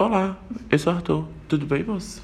Olá, eu sou Arthur. Tudo bem, moço?